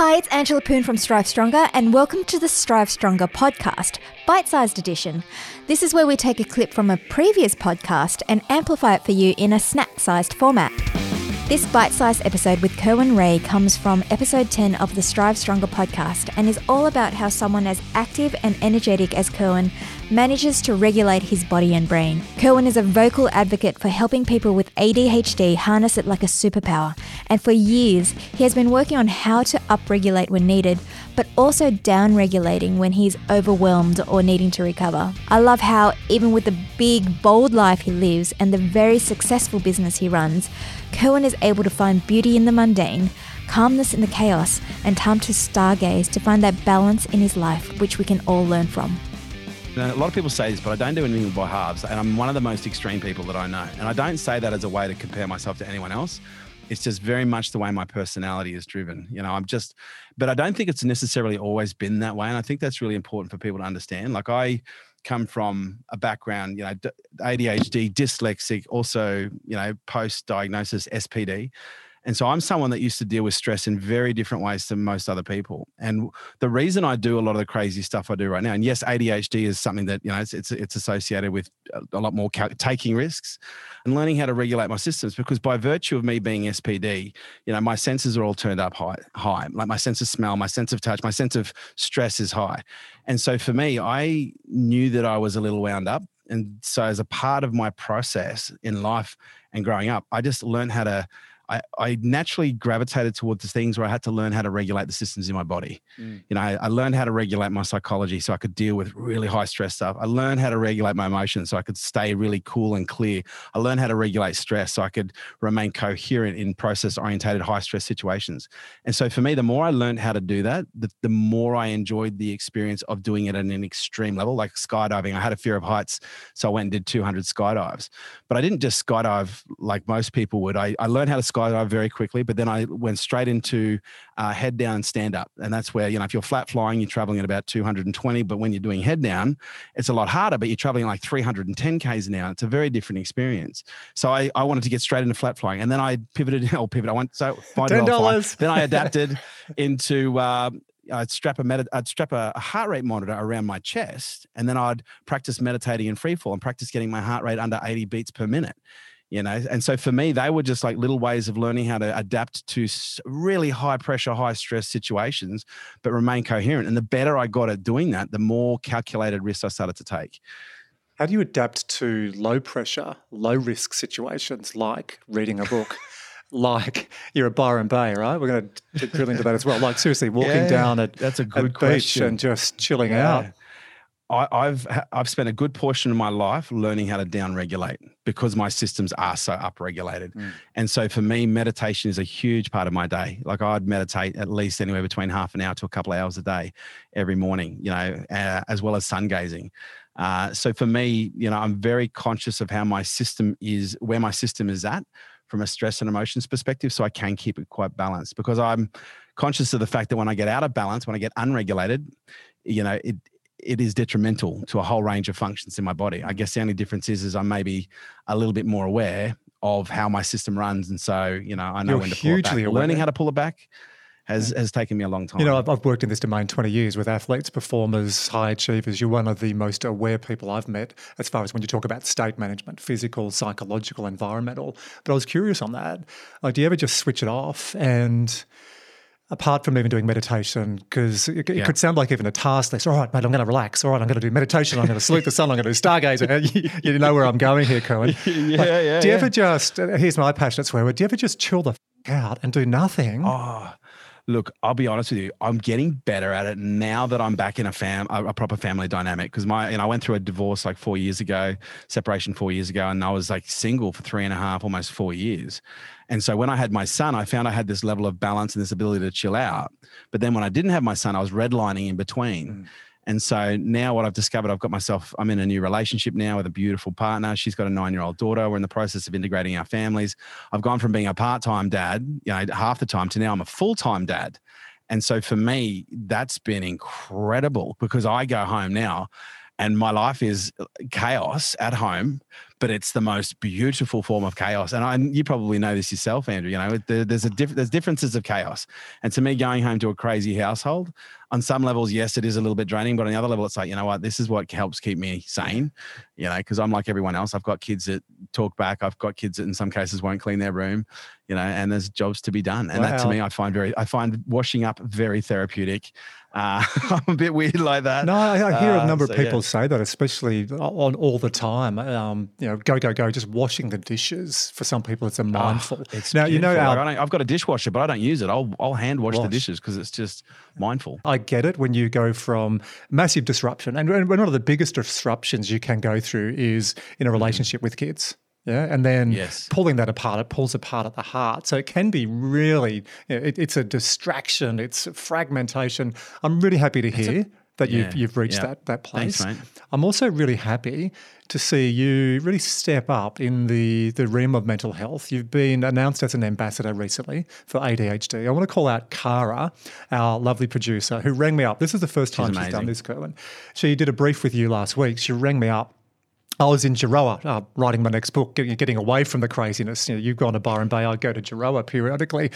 Hi, it's Angela Poon from Strive Stronger, and welcome to the Strive Stronger podcast, bite sized edition. This is where we take a clip from a previous podcast and amplify it for you in a snack sized format. This bite sized episode with Kerwin Rae comes from episode 10 of the Strive Stronger podcast and is all about how someone as active and energetic as Kerwin manages to regulate his body and brain. Kerwin is a vocal advocate for helping people with ADHD harness it like a superpower, and for years he has been working on how to upregulate when needed, but also downregulating when he's overwhelmed or needing to recover. I love how, even with the big, bold life he lives and the very successful business he runs, Kerwin is able to find beauty in the mundane, calmness in the chaos, and time to stargaze to find that balance in his life, which we can all learn from. a lot of people say this, but I don't do anything by halves, and I'm one of the most extreme people that I know. And I don't say that as a way to compare myself to anyone else. It's just very much the way my personality is driven. You know, I'm just, but I don't think it's necessarily always been that way. And I think that's really important for people to understand. Like I come from a background, you know, ADHD, dyslexic, also, you know, post diagnosis SPD. And so I'm someone that used to deal with stress in very different ways to most other people. And the reason I do a lot of the crazy stuff I do right now, and yes, ADHD is something that you know it's it's, it's associated with a lot more cal- taking risks and learning how to regulate my systems. Because by virtue of me being SPD, you know my senses are all turned up high, high. Like my sense of smell, my sense of touch, my sense of stress is high. And so for me, I knew that I was a little wound up. And so as a part of my process in life and growing up, I just learned how to I, I naturally gravitated towards the things where I had to learn how to regulate the systems in my body. Mm. You know, I, I, learned how to regulate my psychology so I could deal with really high stress stuff. I learned how to regulate my emotions so I could stay really cool and clear. I learned how to regulate stress so I could remain coherent in process orientated high stress situations. And so for me, the more I learned how to do that, the, the more I enjoyed the experience of doing it at an extreme level, like skydiving. I had a fear of heights, so I went and did 200 skydives. But I didn't just skydive like most people would. I, I learned how to skydive very quickly, but then I went straight into uh, head down stand up. And that's where, you know, if you're flat flying, you're traveling at about 220, but when you're doing head down, it's a lot harder, but you're traveling like 310 Ks an hour. It's a very different experience. So I, I wanted to get straight into flat flying. And then I pivoted, or pivot, I went, so $10. Then I adapted into, uh, I'd strap a med- I'd strap a, a, heart rate monitor around my chest, and then I'd practice meditating in free fall and practice getting my heart rate under 80 beats per minute you know and so for me they were just like little ways of learning how to adapt to really high pressure high stress situations but remain coherent and the better i got at doing that the more calculated risks i started to take how do you adapt to low pressure low risk situations like reading a book like you're at Byron Bay, right? We're going to drill into that as well. Like seriously, walking yeah, down at that's a good beach and just chilling yeah. out. I, have I've spent a good portion of my life learning how to downregulate because my systems are so upregulated, mm. and so for me, meditation is a huge part of my day. Like I'd meditate at least anywhere between half an hour to a couple of hours a day every morning, you know, uh, as well as sun gazing. Uh, so for me, you know, I'm very conscious of how my system is, where my system is at from a stress and emotions perspective, so I can keep it quite balanced because I'm conscious of the fact that when I get out of balance, when I get unregulated, you know, it it is detrimental to a whole range of functions in my body. I guess the only difference is, is I'm maybe a little bit more aware of how my system runs, and so you know I know You're when to pull it back. Aware. Learning how to pull it back has has taken me a long time. You know, I've, I've worked in this domain 20 years with athletes, performers, high achievers. You're one of the most aware people I've met as far as when you talk about state management, physical, psychological, environmental. But I was curious on that. Like, do you ever just switch it off and apart from even doing meditation, because it, it yeah. could sound like even a task list. All right, mate, I'm going to relax. All right, I'm going to do meditation. I'm going to salute the sun. I'm going to do stargazer. you, you know where I'm going here, Cohen. yeah, like, yeah. Do you yeah. ever just, uh, here's my passionate swear word, do you ever just chill the f- out and do nothing? Oh, look, I'll be honest with you. I'm getting better at it now that I'm back in a fam, a, proper family dynamic. Because my, and I went through a divorce like four years ago, separation four years ago, and I was like single for three and a half, almost four years. And so when I had my son, I found I had this level of balance and this ability to chill out. But then when I didn't have my son, I was redlining in between. Mm. And so now what I've discovered, I've got myself, I'm in a new relationship now with a beautiful partner. She's got a nine year old daughter. We're in the process of integrating our families. I've gone from being a part time dad, you know, half the time to now I'm a full time dad. And so for me, that's been incredible because I go home now and my life is chaos at home but it's the most beautiful form of chaos. And I, you probably know this yourself, Andrew. You know, there's a diff, there's differences of chaos. And to me, going home to a crazy household, on some levels, yes, it is a little bit draining, but on the other level, it's like, you know what, this is what helps keep me sane, you know, because I'm like everyone else. I've got kids that talk back. I've got kids that in some cases won't clean their room, you know, and there's jobs to be done. And wow. that to me, I find very, I find washing up very therapeutic. Uh, I'm a bit weird like that. No, I, I hear uh, a number so, of people yeah. say that, especially on all the time. Um, you know, go go go, just washing the dishes. For some people, it's a ah, mindful. Oh, it's now beautiful. you know, our, like I've got a dishwasher, but I don't use it. I'll I'll hand wash, wash. the dishes because it's just mindful. I get it when you go from massive disruption, and one of the biggest disruptions you can go through is in a mm-hmm. relationship mm-hmm. with kids. Yeah, and then yes. pulling that apart, it pulls apart at the heart. So it can be really, you know, it, it's a distraction, it's fragmentation. I'm really happy to hear that yeah, you've you've reached yeah. that that place. Thanks, I'm also really happy to see you really step up in the the realm of mental health. You've been announced as an ambassador recently for ADHD. I want to call out Kara, our lovely producer, who rang me up. This is the first time she's, she's done this, Kerwin. She did a brief with you last week. She rang me up I was in Gerroa uh, writing my next book, getting, getting away from the craziness. You know, you've gone to Byron Bay, I go to Gerroa periodically.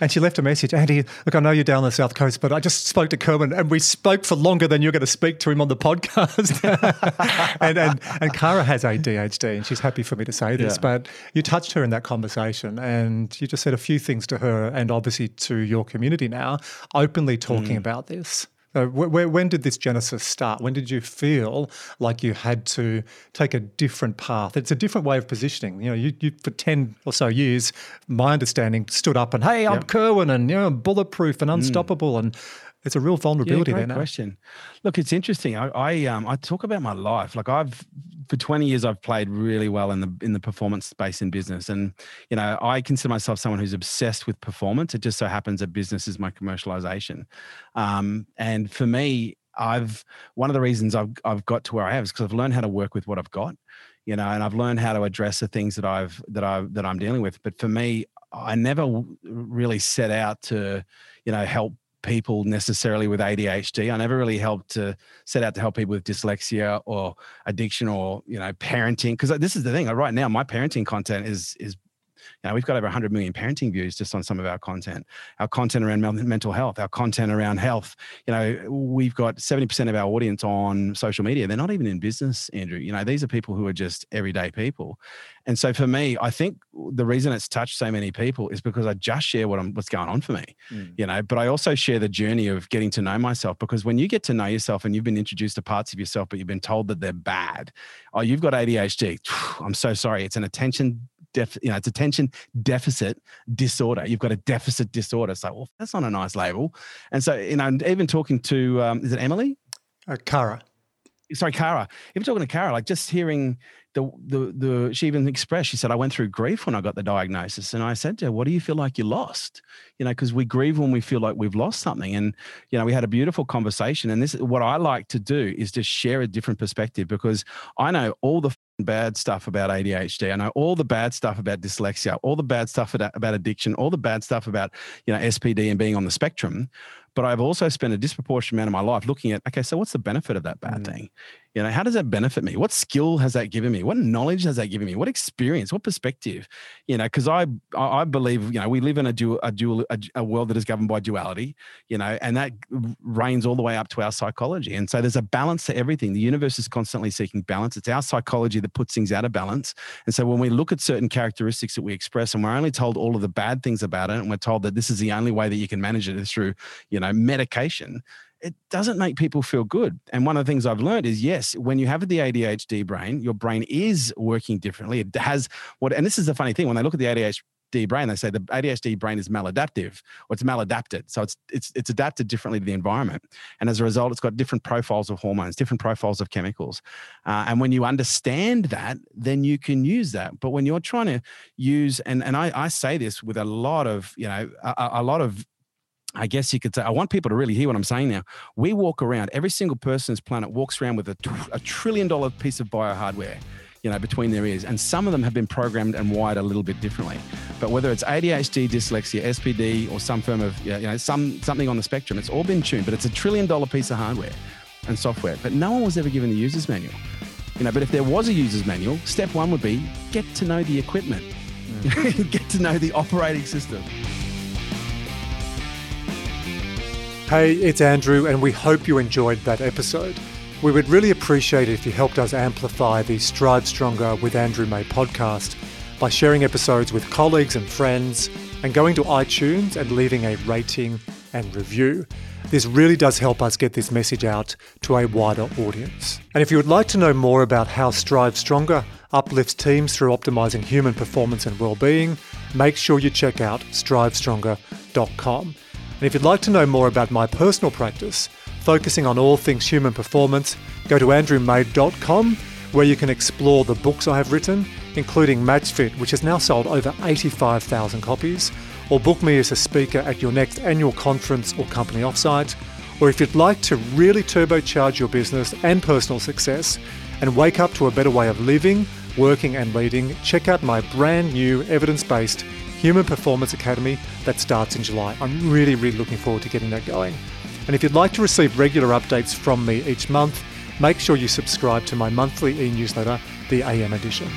And she left a message Andy, look, I know you're down the South Coast, but I just spoke to Kerwin and we spoke for longer than you're going to speak to him on the podcast. and, and, and Kara has ADHD and she's happy for me to say this, yeah. but you touched her in that conversation and you just said a few things to her and obviously to your community now, openly talking mm. about this. Uh, wh- when did this genesis start? When did you feel like you had to take a different path? It's a different way of positioning. You know, you, you for ten or so years, my understanding stood up and hey, I'm yep. Kerwin and you know, I'm bulletproof and mm. unstoppable, mm. and it's a real vulnerability yeah, great there. Question. Look, it's interesting. I, I um I talk about my life. Like I've for 20 years I've played really well in the in the performance space in business. And you know, I consider myself someone who's obsessed with performance. It just so happens that business is my commercialization. Um, and for me, I've one of the reasons I've I've got to where I have is because I've learned how to work with what I've got, you know, and I've learned how to address the things that I've that I that I'm dealing with. But for me, I never really set out to, you know, help people necessarily with ADHD. I never really helped to set out to help people with dyslexia or addiction or you know parenting because this is the thing. Right now, my parenting content is is you know, we've got over 100 million parenting views just on some of our content. Our content around mental health, our content around health. You know, we've got 70% of our audience on social media. They're not even in business, Andrew. You know, these are people who are just everyday people. And so for me, I think the reason it's touched so many people is because I just share what I'm, what's going on for me, mm. you know, but I also share the journey of getting to know myself because when you get to know yourself and you've been introduced to parts of yourself, but you've been told that they're bad, oh, you've got ADHD. I'm so sorry. It's an attention def, you know, it's attention deficit disorder. You've got a deficit disorder. So, well, that's not a nice label. And so, you know, even talking to, um, is it Emily? Uh, Kara. Sorry, Kara. Even talking to Kara, like just hearing the, the, the, she even expressed, she said, I went through grief when I got the diagnosis. And I said to her, what do you feel like you lost? You know, because we grieve when we feel like we've lost something. And, you know, we had a beautiful conversation. And this, what I like to do is just share a different perspective because I know all the bad stuff about ADHD. I know all the bad stuff about dyslexia, all the bad stuff about addiction, all the bad stuff about, you know, SPD and being on the spectrum. But I've also spent a disproportionate amount of my life looking at, okay, so what's the benefit of that bad mm. thing? You know, how does that benefit me? What skill has that given me? What knowledge has that given me? What experience? What perspective? You know, because I I believe you know we live in a dual a dual a, a, world that is governed by duality. You know, and that reigns all the way up to our psychology. And so there's a balance to everything. The universe is constantly seeking balance. It's our psychology that puts things out of balance. And so when we look at certain characteristics that we express, and we're only told all of the bad things about it, and we're told that this is the only way that you can manage it is through you know medication it doesn't make people feel good. And one of the things I've learned is yes, when you have the ADHD brain, your brain is working differently. It has what, and this is the funny thing when they look at the ADHD brain, they say the ADHD brain is maladaptive or it's maladapted. So it's it's it's adapted differently to the environment, and as a result, it's got different profiles of hormones, different profiles of chemicals. Uh, and when you understand that, then you can use that. But when you're trying to use, and and I, I say this with a lot of you know a, a lot of I guess you could say, I want people to really hear what I'm saying now. We walk around, every single person on this planet walks around with a, a trillion dollar piece of biohardware, you know, between their ears. And some of them have been programmed and wired a little bit differently. But whether it's ADHD, dyslexia, SPD, or some form of, you know, some, something on the spectrum, it's all been tuned, but it's a trillion dollar piece of hardware and software. But no one was ever given the user's manual. You know, but if there was a user's manual, step one would be get to know the equipment, mm. get to know the operating system. Hey, it's Andrew, and we hope you enjoyed that episode. We would really appreciate it if you helped us amplify the Strive Stronger with Andrew May podcast by sharing episodes with colleagues and friends and going to iTunes and leaving a rating and review. This really does help us get this message out to a wider audience. And if you would like to know more about how Strive Stronger uplifts teams through optimizing human performance and well-being, make sure you check out strivestronger.com. And if you'd like to know more about my personal practice, focusing on all things human performance, go to andrewmay.com where you can explore the books I have written, including MatchFit, which has now sold over 85,000 copies, or book me as a speaker at your next annual conference or company offsite. Or if you'd like to really turbocharge your business and personal success and wake up to a better way of living, working, and leading, check out my brand new evidence based Human Performance Academy that starts in July. I'm really, really looking forward to getting that going. And if you'd like to receive regular updates from me each month, make sure you subscribe to my monthly e newsletter, the AM Edition.